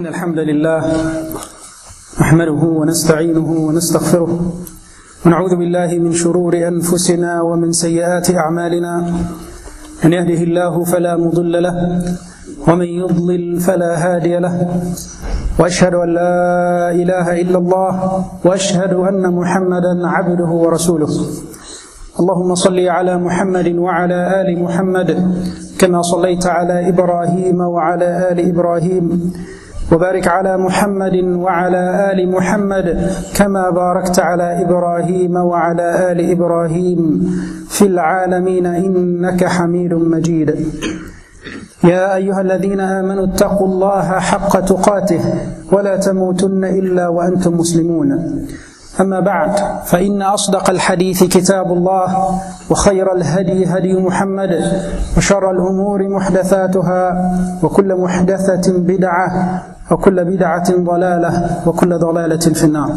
إن الحمد لله نحمده ونستعينه ونستغفره ونعوذ بالله من شرور أنفسنا ومن سيئات أعمالنا من يهده الله فلا مضل له ومن يضلل فلا هادي له وأشهد أن لا إله إلا الله وأشهد أن محمدا عبده ورسوله اللهم صل على محمد وعلى آل محمد كما صليت على إبراهيم وعلى آل إبراهيم وبارك على محمد وعلى آل محمد كما باركت على إبراهيم وعلى آل إبراهيم في العالمين إنك حميد مجيد. يا أيها الذين آمنوا اتقوا الله حق تقاته ولا تموتن إلا وأنتم مسلمون. اما بعد فان اصدق الحديث كتاب الله وخير الهدي هدي محمد وشر الأمور محدثاتها وكل محدثه بدعه وكل بدعه ضلاله وكل ضلاله في النار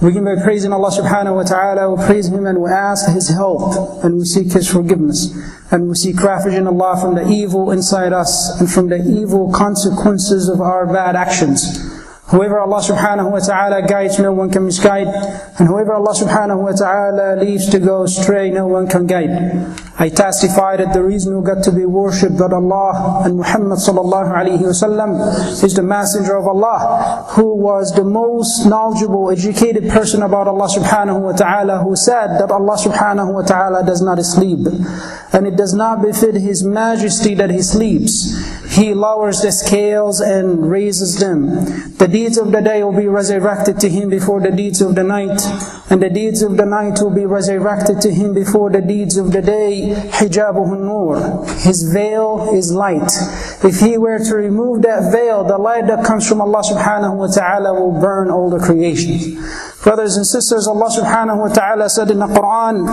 We begin by praising Allah subhanahu wa ta'ala, we praise Him and we ask His help and we seek His forgiveness and we seek refuge in Allah from the evil inside us and from the evil consequences of our bad actions. Whoever Allah subhanahu wa ta'ala guides, no one can misguide. And whoever Allah subhanahu wa ta'ala leaves to go astray, no one can guide. I testify that there is no God to be worshipped but Allah and Muhammad sallallahu alayhi wasallam is the messenger of Allah who was the most knowledgeable, educated person about Allah subhanahu wa ta'ala who said that Allah subhanahu wa ta'ala does not sleep. And it does not befit His majesty that He sleeps. He lowers the scales and raises them. The deeds of the day will be resurrected to him before the deeds of the night, and the deeds of the night will be resurrected to him before the deeds of the day. Hijabuhu nur. His veil is light. If he were to remove that veil, the light that comes from Allah subhanahu wa ta'ala will burn all the creation. Brothers and sisters, Allah subhanahu wa ta'ala said in the Quran,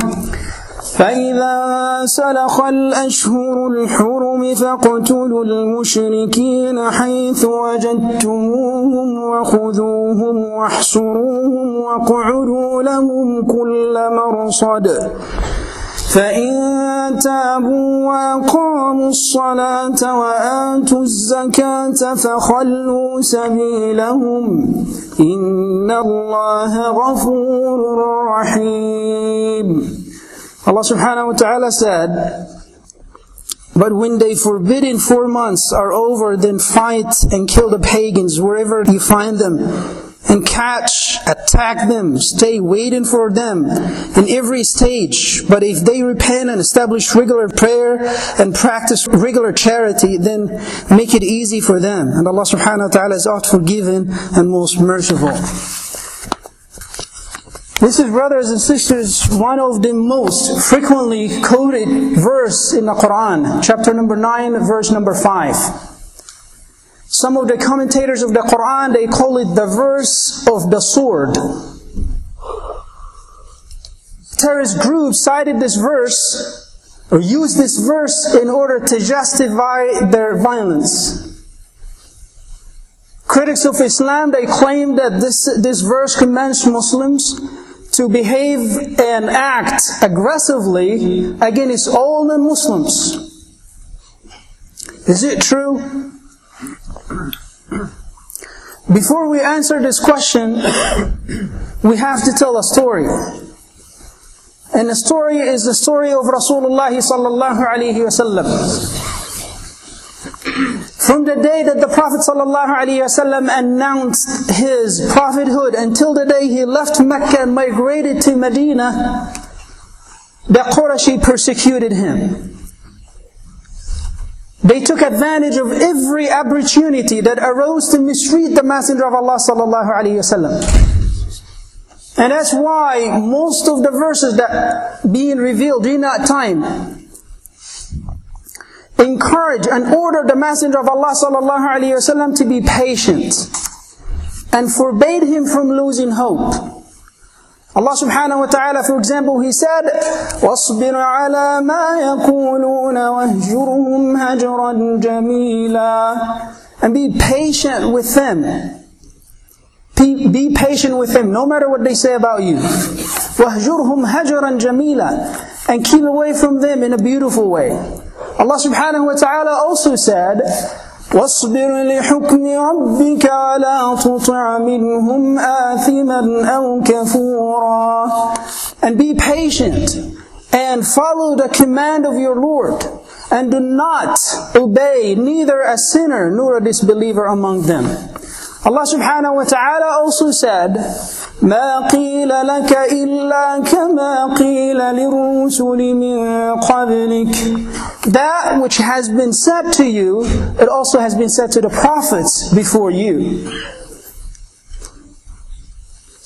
فإذا سلخ الأشهر الحرم فاقتلوا المشركين حيث وجدتموهم وخذوهم واحصروهم واقعدوا لهم كل مرصد. فإن تابوا وأقاموا الصلاة وآتوا الزكاة فخلوا سبيلهم. إن الله غفور رحيم. Allah subhanahu wa ta'ala said, But when they forbidden four months are over, then fight and kill the pagans wherever you find them. And catch, attack them, stay waiting for them in every stage. But if they repent and establish regular prayer and practice regular charity, then make it easy for them. And Allah subhanahu wa ta'ala is oft forgiving and most merciful. This is, brothers and sisters, one of the most frequently quoted verse in the Quran, chapter number 9, verse number 5. Some of the commentators of the Quran, they call it the verse of the sword. Terrorist groups cited this verse, or used this verse in order to justify their violence. Critics of Islam, they claim that this, this verse commands Muslims to behave and act aggressively against all non Muslims. Is it true? Before we answer this question, we have to tell a story. And the story is the story of Rasulullah sallallahu alaihi wasallam. From the day that the Prophet ﷺ announced his prophethood until the day he left Mecca and migrated to Medina, the Qurashi persecuted him. They took advantage of every opportunity that arose to mistreat the Messenger of Allah ﷺ. And that's why most of the verses that being revealed during that time encourage and order the Messenger of Allah sallallahu alaihi wasallam to be patient and forbade him from losing hope. Allah subhanahu wa ta'ala, for example, He said, وَاصْبِرْ عَلَى مَا يَقُولُونَ وَاهْجُرْهُمْ هَجْرًا جَمِيلًا And be patient with them. Be, be patient with them, no matter what they say about you. وَاهْجُرْهُمْ هَجْرًا جَمِيلًا And keep away from them in a beautiful way. Allah subhanahu wa ta'ala also said, واصبر لحكم ربك ولا تطع منهم آثما أو كفورا And be patient and follow the command of your Lord and do not obey neither a sinner nor a disbeliever among them. Allah subhanahu wa ta'ala also said, ما قيل لك إلا كما قيل للرسل من قبلك That which has been said to you, it also has been said to the prophets before you.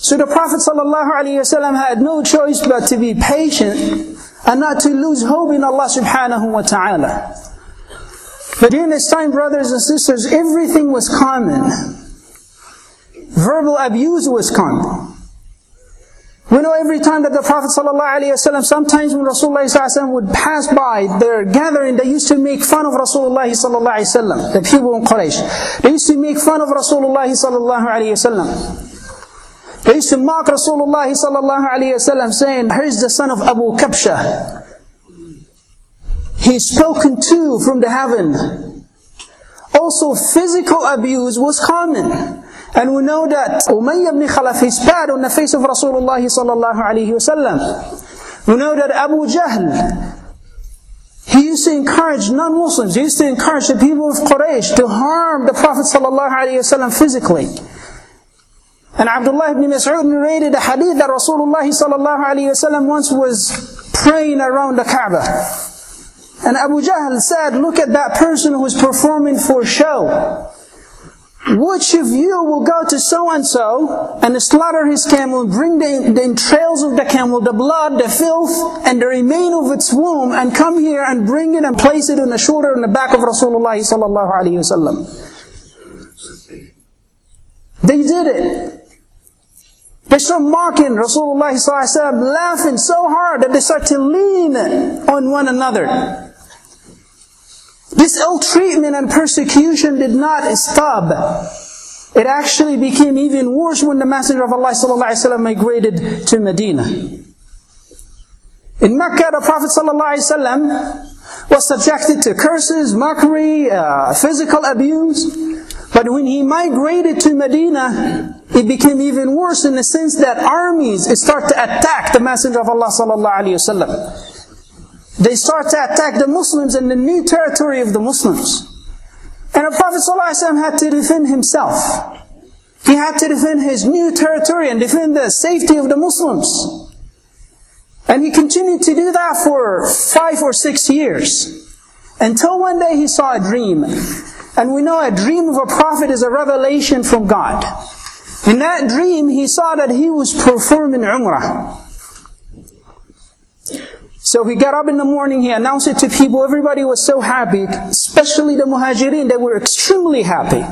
So the Prophet ﷺ had no choice but to be patient and not to lose hope in Allah subhanahu wa ta'ala. But during this time, brothers and sisters, everything was common. Verbal abuse was common. We know every time that the Prophet ﷺ, sometimes when Rasulullah ﷺ would pass by their gathering, they used to make fun of Rasulullah ﷺ, the people in Quraysh. They used to make fun of Rasulullah ﷺ. They used to mock Rasulullah ﷺ, saying, Here's the son of Abu Kabsha. He's spoken to from the heaven. Also, physical abuse was common. And we know that Umayyah ibn Khalaf, he spat on the face of Rasulullah sallallahu alayhi wasallam. We know that Abu Jahl, he used to encourage non-Muslims, he used to encourage the people of Quraysh to harm the Prophet sallallahu alayhi wasallam physically. And Abdullah ibn Mas'ud narrated a hadith that Rasulullah sallallahu alayhi wasallam once was praying around the Kaaba. And Abu Jahl said, look at that person who is performing for show. Which of you will go to so and so and slaughter his camel and bring the, the, entrails of the camel, the blood, the filth, and the remain of its womb, and come here and bring it and place it on the shoulder and the back of Rasulullah sallallahu alaihi wasallam? They did it. They start mocking Rasulullah sallallahu laughing so hard that they start to lean on one another. This ill treatment and persecution did not stop. It actually became even worse when the Messenger of Allah ﷺ migrated to Medina. In Mecca, the Prophet ﷺ was subjected to curses, mockery, uh, physical abuse. But when he migrated to Medina, it became even worse in the sense that armies start to attack the Messenger of Allah sallallahu alaihi wasallam. They start to attack the Muslims in the new territory of the Muslims. And the Prophet ﷺ had to defend himself. He had to defend his new territory and defend the safety of the Muslims. And he continued to do that for five or six years. Until one day he saw a dream. And we know a dream of a prophet is a revelation from God. In that dream, he saw that he was performing Umrah. So he got up in the morning, he announced it to people, everybody was so happy, especially the muhajirin, they were extremely happy.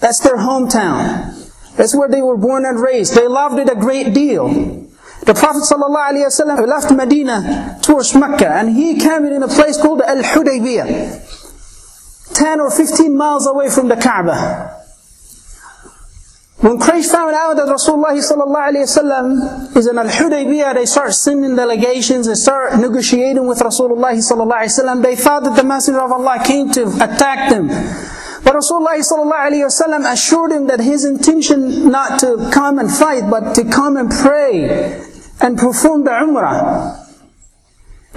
That's their hometown. That's where they were born and raised. They loved it a great deal. The Prophet ﷺ left Medina towards Mecca and he came in a place called Al-Hudaybiyah. 10 or 15 miles away from the Kaaba. When Quraysh found out that Rasulullah sallallahu is in Al-Hudaybiyah, they start sending delegations, they start negotiating with Rasulullah sallallahu They thought that the Messenger of Allah came to attack them. But Rasulullah sallallahu assured him that his intention not to come and fight, but to come and pray and perform the Umrah.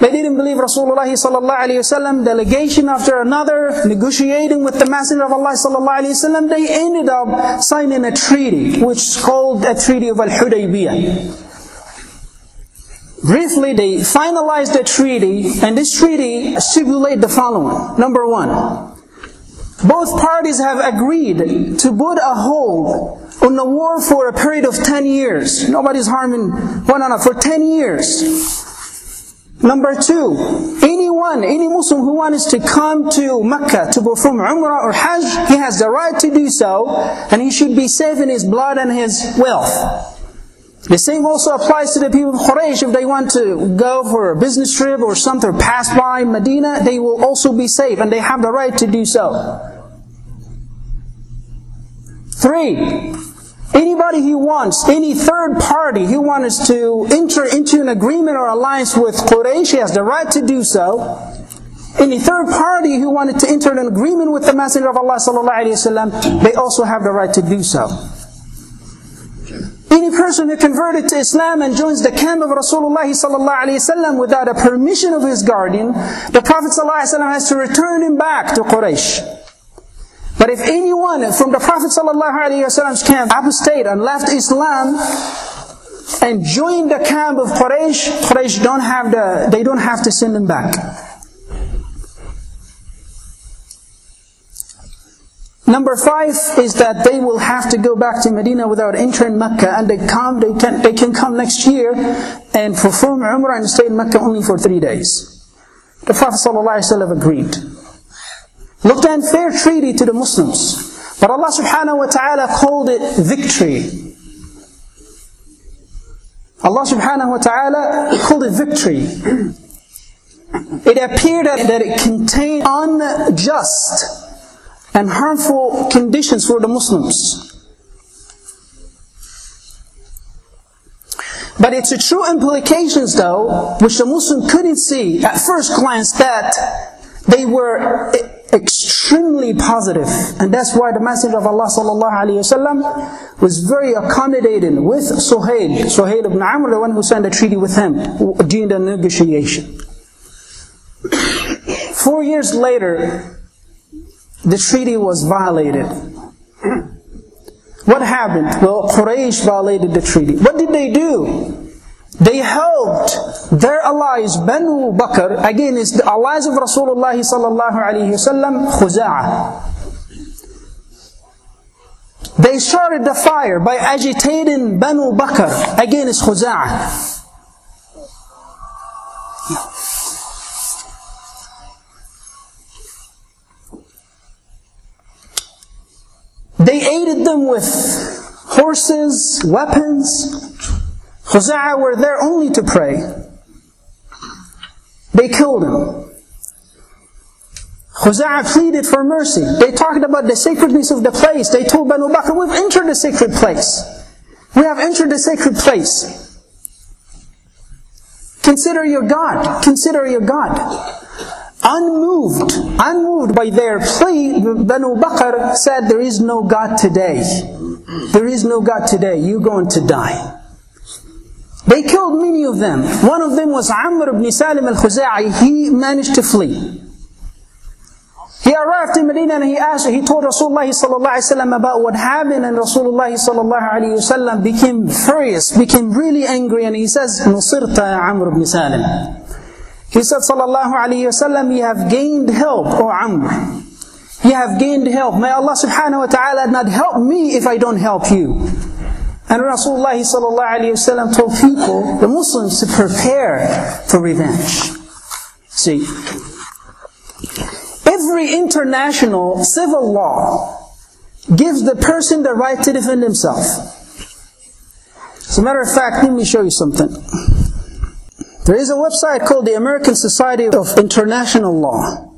They didn't believe Rasulullah sallallahu alayhi wasallam, delegation after another, negotiating with the Messenger of Allah sallallahu alayhi wasallam, they ended up signing a treaty, which is called a Treaty of Al-Hudaybiyah. Briefly, they finalized the treaty, and this treaty stipulated the following. Number one, both parties have agreed to put a hold on the war for a period of 10 years. Nobody's harming one another for 10 years. Number two, anyone, any Muslim who wants to come to Mecca to perform Umrah or Hajj, he has the right to do so, and he should be safe in his blood and his wealth. The same also applies to the people of Quraysh. If they want to go for a business trip or something, or pass by Medina, they will also be safe, and they have the right to do so. Three, Anybody who wants, any third party who wants to enter into an agreement or alliance with Quraysh he has the right to do so. Any third party who wanted to enter an agreement with the Messenger of Allah sallallahu alaihi wasallam, they also have the right to do so. Any person who converted to Islam and joins the camp of Rasulullah sallallahu alaihi wasallam without a permission of his guardian, the Prophet sallallahu alaihi wasallam has to return him back to Quraysh. But if anyone from the Prophet ﷺ's camp apostate and left Islam and joined the camp of Quraysh, Quraysh don't have the, they don't have to send him back. Number five is that they will have to go back to Medina without entering Mecca, and they come, they can, they can come next year and perform Umrah and stay in Mecca only for three days. The Prophet ﷺ agreed. Looked at fair treaty to the Muslims. But Allah subhanahu wa ta'ala called it victory. Allah subhanahu wa ta'ala called it victory. It appeared that it contained unjust and harmful conditions for the Muslims. But its a true implications, though, which the Muslim couldn't see at first glance, that they were extremely positive, and that's why the Messenger of Allah sallallahu was very accommodating with Suhail, Suhail ibn Amr, the one who signed a treaty with him during the negotiation. Four years later, the treaty was violated. What happened? Well, Quraysh violated the treaty. What did they do? They helped their allies, Banu Bakr, again, it's the allies of Rasulullah sallallahu alayhi wasallam, Khuza'ah. They started the fire by agitating Banu Bakr. Again, it's Khuza'ah. They aided them with horses, weapons. Khuza'ah were there only to pray. They killed him. Khuza'ah pleaded for mercy. They talked about the sacredness of the place. They told Banu Bakr, we've entered the sacred place. We have entered the sacred place. Consider your God. Consider your God. Unmoved, unmoved by their plea, Banu Bakr said, there is no God today. There is no God today. You're going to die. They killed many of them. One of them was Amr ibn Salim al-Khuza'i. He managed to flee. He arrived in Medina and he asked, he told Rasulullah sallallahu about what happened and Rasulullah sallallahu became furious, became really angry and he says, Nusirta Amr ibn Salim. He said sallallahu alayhi wasallam, you have gained help, O Amr. You have gained help. May Allah subhanahu wa ta'ala not help me if I don't help you. And Rasulullah ﷺ told people, the Muslims, to prepare for revenge. See, every international civil law gives the person the right to defend himself. As a matter of fact, let me show you something. There is a website called the American Society of International Law.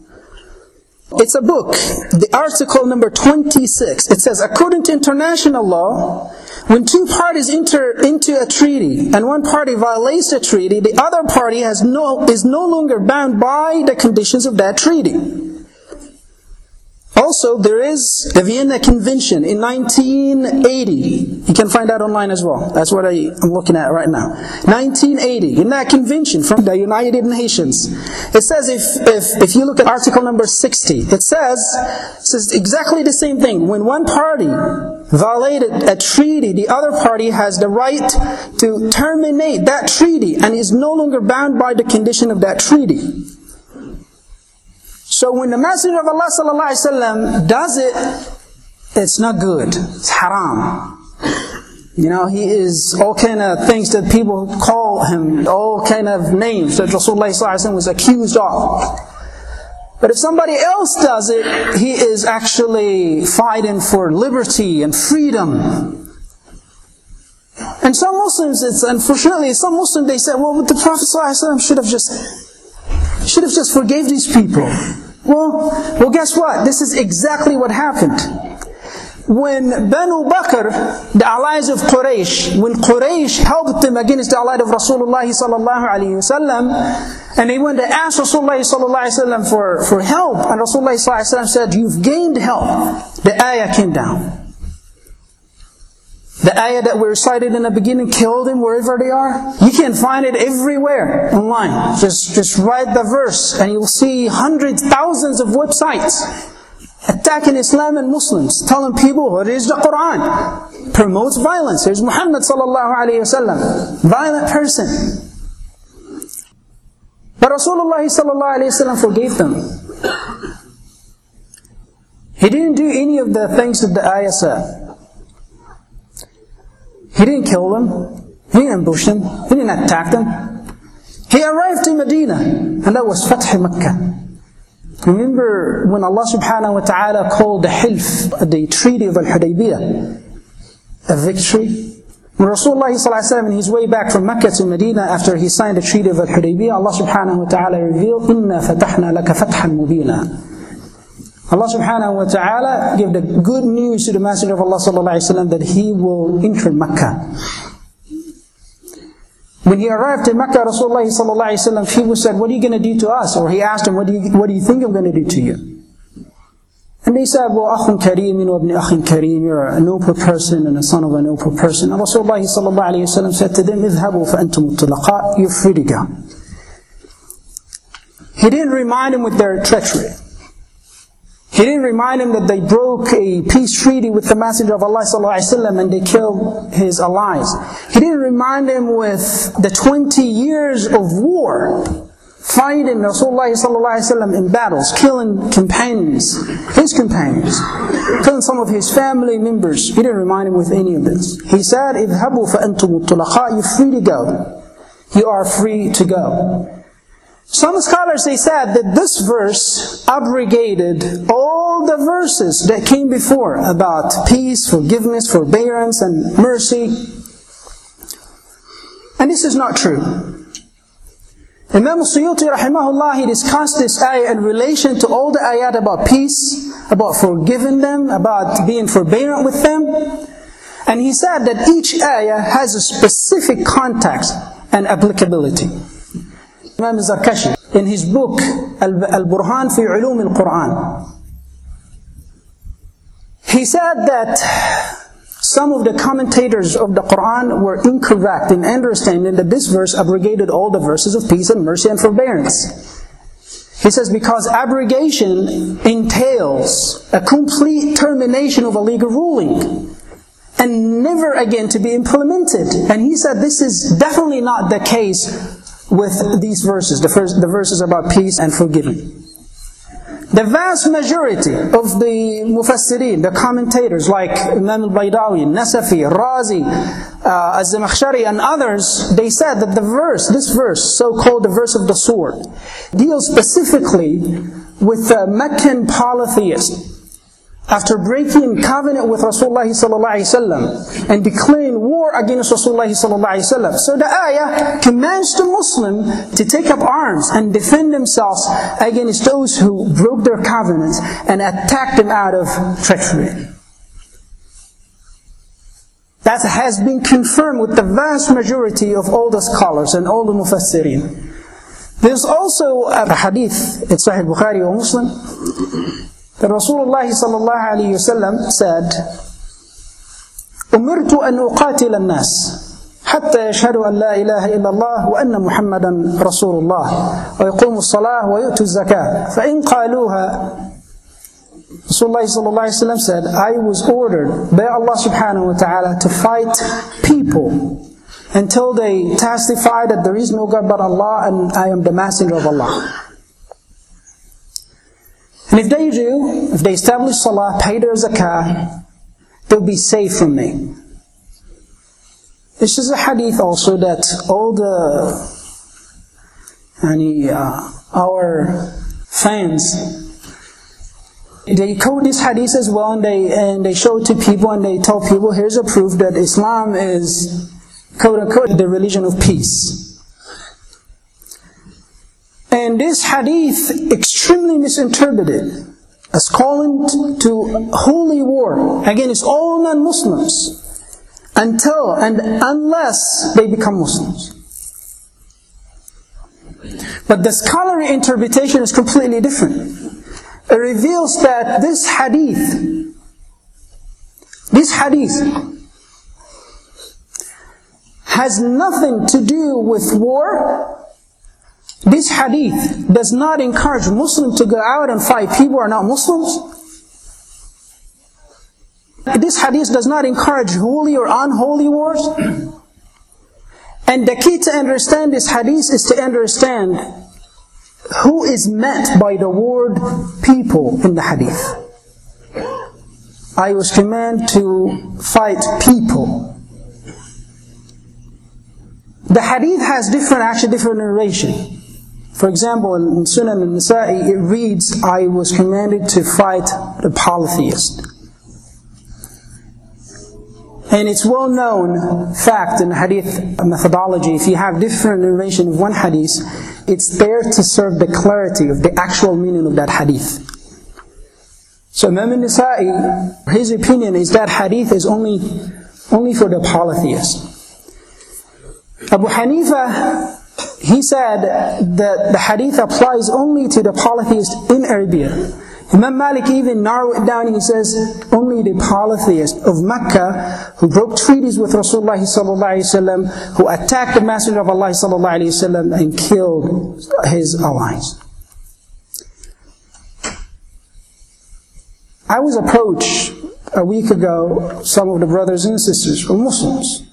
It's a book, the article number 26. It says, according to international law, when two parties enter into a treaty and one party violates the treaty, the other party has no, is no longer bound by the conditions of that treaty. Also, there is the Vienna Convention in 1980. You can find that online as well. That's what I, am looking at right now. 1980, in that convention from the United Nations, it says if, if, if you look at article number 60, it says, it says exactly the same thing. When one party violated a treaty, the other party has the right to terminate that treaty and is no longer bound by the condition of that treaty. So when the Messenger of Allah sallallahu does it, it's not good. It's haram. You know, he is all kind of things that people call him, all kind of names that Rasulullah was accused of. But if somebody else does it, he is actually fighting for liberty and freedom. And some Muslims, it's unfortunately, some Muslims they say, well, the Prophet should have just should have just forgave these people. Well, well, guess what? This is exactly what happened. When Banu Bakr, the allies of Quraysh, when Quraysh helped them against the allies of Rasulullah sallallahu alaihi wasallam, and they went to ask Rasulullah sallallahu wasallam for, for help, and Rasulullah sallallahu alaihi wasallam said, "You've gained help." The ayah came down. The ayah that we recited in the beginning, kill them wherever they are. You can find it everywhere online. Just, just write the verse and you'll see hundreds, thousands of websites attacking Islam and Muslims, telling people what is the Quran. Promotes violence. Here's Muhammad sallallahu alayhi wasallam, violent person. But Rasulullah sallallahu alayhi wasallam forgave them. He didn't do any of the things that the ayah said. He didn't kill them. He didn't ambush them. He didn't attack them. He arrived in Medina, and that was Fath Makkah. Remember when Allah subhanahu wa ta'ala called the Hilf, the Treaty of Al Hudaybiyah, a victory? When Rasulullah in his way back from Mecca to Medina after he signed the Treaty of Al Hudaybiyah, Allah subhanahu wa ta'ala revealed, Inna fatahna laka fathan mubina. Allah subhanahu wa ta'ala gave the good news to the Messenger of Allah sallallahu alayhi wa that he will enter Mecca. When he arrived in Mecca, Rasulullah sallallahu he was said, what are you going to do to us? Or he asked him, what do you, what do you think I'm going to do to you? And they said, well, akhun kareem, you know, ibn kareem, you're a noble person and a son of a noble person. And Rasulullah sallallahu said to them, idhabu fa antum you're free to go. He didn't remind him with their treachery. He didn't remind him that they broke a peace treaty with the Messenger of Allah وسلم, and they killed his allies. He didn't remind him with the 20 years of war, fighting Rasulullah وسلم, in battles, killing companions, his companions, killing some of his family members. He didn't remind him with any of this. He said, اذهبوا فأنتم الطلقاء, you're free to go. You are free to go. Some scholars they said that this verse abrogated all the verses that came before about peace, forgiveness, forbearance, and mercy. And this is not true. Imam Suyuti rahimahullah, he discussed this ayah in relation to all the ayat about peace, about forgiving them, about being forbearant with them. And he said that each ayah has a specific context and applicability. Imam Zarkashi, in his book Al-Burhan fi Ulum al-Quran, he said that some of the commentators of the Quran were incorrect in understanding that this verse abrogated all the verses of peace and mercy and forbearance. He says because abrogation entails a complete termination of a legal ruling and never again to be implemented. And he said this is definitely not the case with these verses, the, first, the verses about peace and forgiving. The vast majority of the mufassirin, the commentators like Imam al-Baydawi, Nasafi, Razi, uh, Az-Zamakhshari and others, they said that the verse, this verse, so-called the verse of the sword, deals specifically with the Meccan polytheists after breaking covenant with Rasulullah sallallahu and declaring war against Rasulullah sallallahu So the ayah commands the Muslim to take up arms and defend themselves against those who broke their covenants and attacked them out of treachery. That has been confirmed with the vast majority of all the scholars and all the mufassirin. There's also a hadith, it's Sahih Bukhari or Muslim, that Rasulullah sallallahu alayhi wasallam said, أمرت أن أقاتل الناس حتى يشهدوا أن لا إله إلا الله وأن محمدا رسول الله ويقوموا الصلاة ويؤتوا الزكاة فإن قالوها Rasulullah sallallahu alayhi wasallam said, I was ordered by Allah subhanahu wa ta'ala to fight people until they testify that there is no God but Allah and I am the messenger of Allah. And if they do, if they establish salah, pay their zakah, they'll be safe from me. This is a hadith also that all the any, uh, our fans they quote this hadith as well and they and they show it to people and they tell people here's a proof that Islam is quote unquote the religion of peace. And this hadith extremely misinterpreted. as calling to holy war against all non-Muslims until and unless they become Muslims. But the scholarly interpretation is completely different. It reveals that this hadith, this hadith, has nothing to do with war. This hadith does not encourage Muslims to go out and fight people who are not Muslims. This hadith does not encourage holy or unholy wars. And the key to understand this hadith is to understand who is meant by the word people in the hadith. I was commanded to fight people. The hadith has different, actually different narration. For example, in Sunan al-Nasa'i, it reads, I was commanded to fight the polytheist. And it's well known fact in hadith methodology, if you have different narration of one hadith, it's there to serve the clarity of the actual meaning of that hadith. So Imam al-Nasa'i, his opinion is that hadith is only, only for the polytheist. Abu Hanifa, he said that the hadith applies only to the polytheist in Arabia. Imam Malik even narrowed it down, he says, only the polytheists of Mecca who broke treaties with Rasulullah who attacked the Messenger of Allah and killed his allies. I was approached a week ago, some of the brothers and sisters who are Muslims.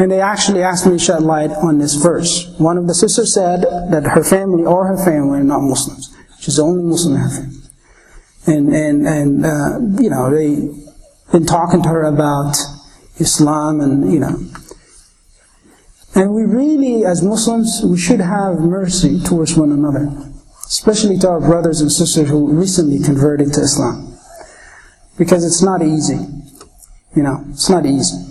And they actually asked me to shed light on this verse. One of the sisters said that her family or her family are not Muslims. She's the only Muslim in her family. And, and, and uh, you know, they been talking to her about Islam and, you know. And we really, as Muslims, we should have mercy towards one another. Especially to our brothers and sisters who recently converted to Islam. Because it's not easy. You know, it's not easy.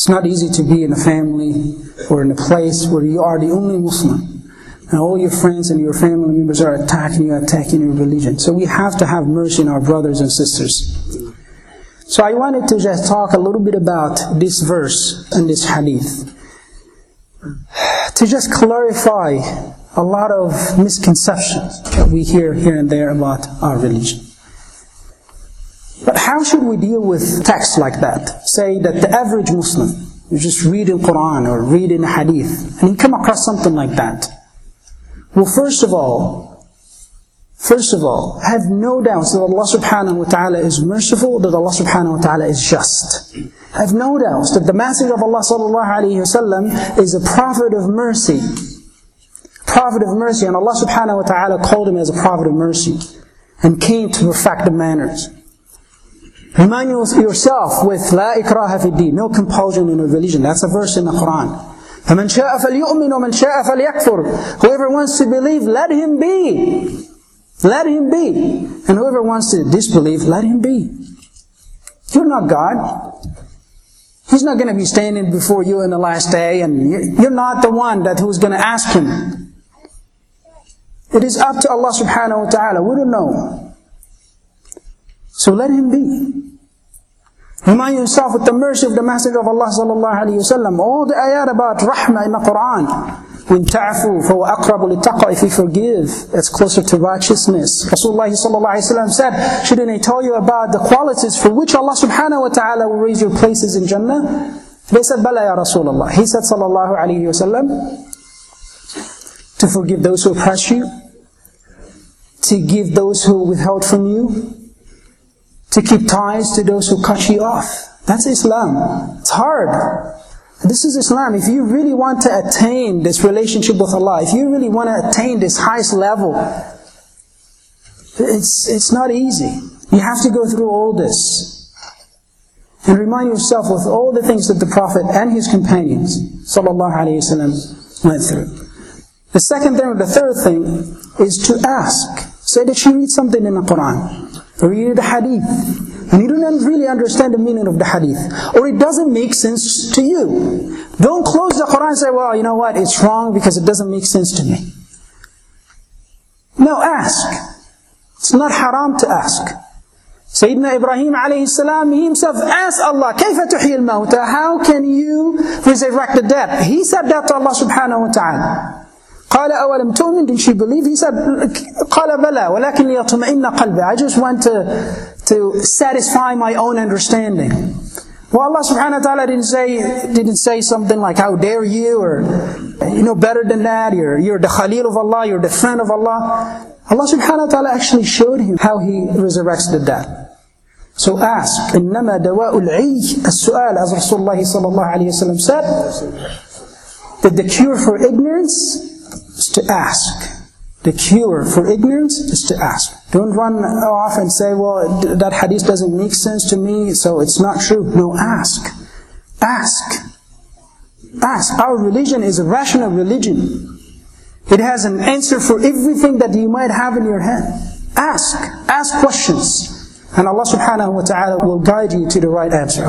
It's not easy to be in a family or in a place where you are the only Muslim. And all your friends and your family members are attacking you, attacking your religion. So we have to have mercy on our brothers and sisters. So I wanted to just talk a little bit about this verse and this hadith. To just clarify a lot of misconceptions that we hear here and there about our religion. But how should we deal with texts like that? Say that the average Muslim, you just read in Quran or read in Hadith, and you come across something like that. Well, first of all, first of all, have no doubts that Allah subhanahu wa ta'ala is merciful, that Allah subhanahu wa ta'ala is just. Have no doubts that the message of Allah sallallahu alayhi wasallam is a prophet of mercy. Prophet of mercy, and Allah subhanahu wa ta'ala called him as a prophet of mercy, and came to perfect the manners. Remind yourself with La ikraha fi din, no compulsion in a religion. That's a verse in the Quran. فَمَنْ شَاءَ فَلْيُؤْمِنْ وَمَنْ شَاءَ فَلْيَكْفُرْ Whoever wants to believe, let him be. Let him be. And whoever wants to disbelieve, let him be. You're not God. He's not going to be standing before you in the last day, and you're not the one that who's going to ask him. It is up to Allah subhanahu wa ta'ala. We don't know. So let him be. Remind yourself with the mercy of the Messenger of Allah sallallahu alayhi wasallam. All the ayat about rahmah in the Quran. When ta'fu فَهُوَ أَقْرَبُ لِلتَّقْوَى If you forgive, that's closer to righteousness. Rasulullah sallallahu alayhi wasallam said, shouldn't I tell you about the qualities for which Allah subhanahu wa ta'ala will raise your places in Jannah? They said, بَلَى يَا Rasulullah. He said sallallahu alayhi wasallam, to forgive those who oppress you, to give those who withheld from you, to keep ties to those who cut you off. That's Islam. It's hard. This is Islam. If you really want to attain this relationship with Allah, if you really want to attain this highest level, it's, it's not easy. You have to go through all this. And remind yourself with all the things that the Prophet and his companions, wasallam, went through. The second thing or the third thing is to ask. Say that you read something in the Quran read the hadith, and you don't really understand the meaning of the hadith, or it doesn't make sense to you. Don't close the Quran and say, well, you know what, it's wrong because it doesn't make sense to me. No, ask. It's not haram to ask. Sayyidina Ibrahim alayhi salam, he himself asked Allah, كيف تحيي الموتى? How can you resurrect the dead? He said that to Allah subhanahu wa ta'ala. قال أولم تؤمن Did she believe? He said قال بلى ولكن ليطمئن قلبي I just want to, to satisfy my own understanding. Well, Allah subhanahu wa ta'ala didn't say, didn't say something like, how dare you, or, you know, better than that, you're, you're the Khalil of Allah, you're the friend of Allah. Allah subhanahu wa ta'ala actually showed him how he resurrects the dead. So ask, إنما دواء العي السؤال, as Rasulullah sallallahu alayhi wa said, that the cure for ignorance is to ask. The cure for ignorance is to ask. Don't run off and say, well, that hadith doesn't make sense to me, so it's not true. No, ask. Ask. Ask. Our religion is a rational religion. It has an answer for everything that you might have in your head. Ask. Ask questions. And Allah subhanahu wa ta'ala will guide you to the right answer.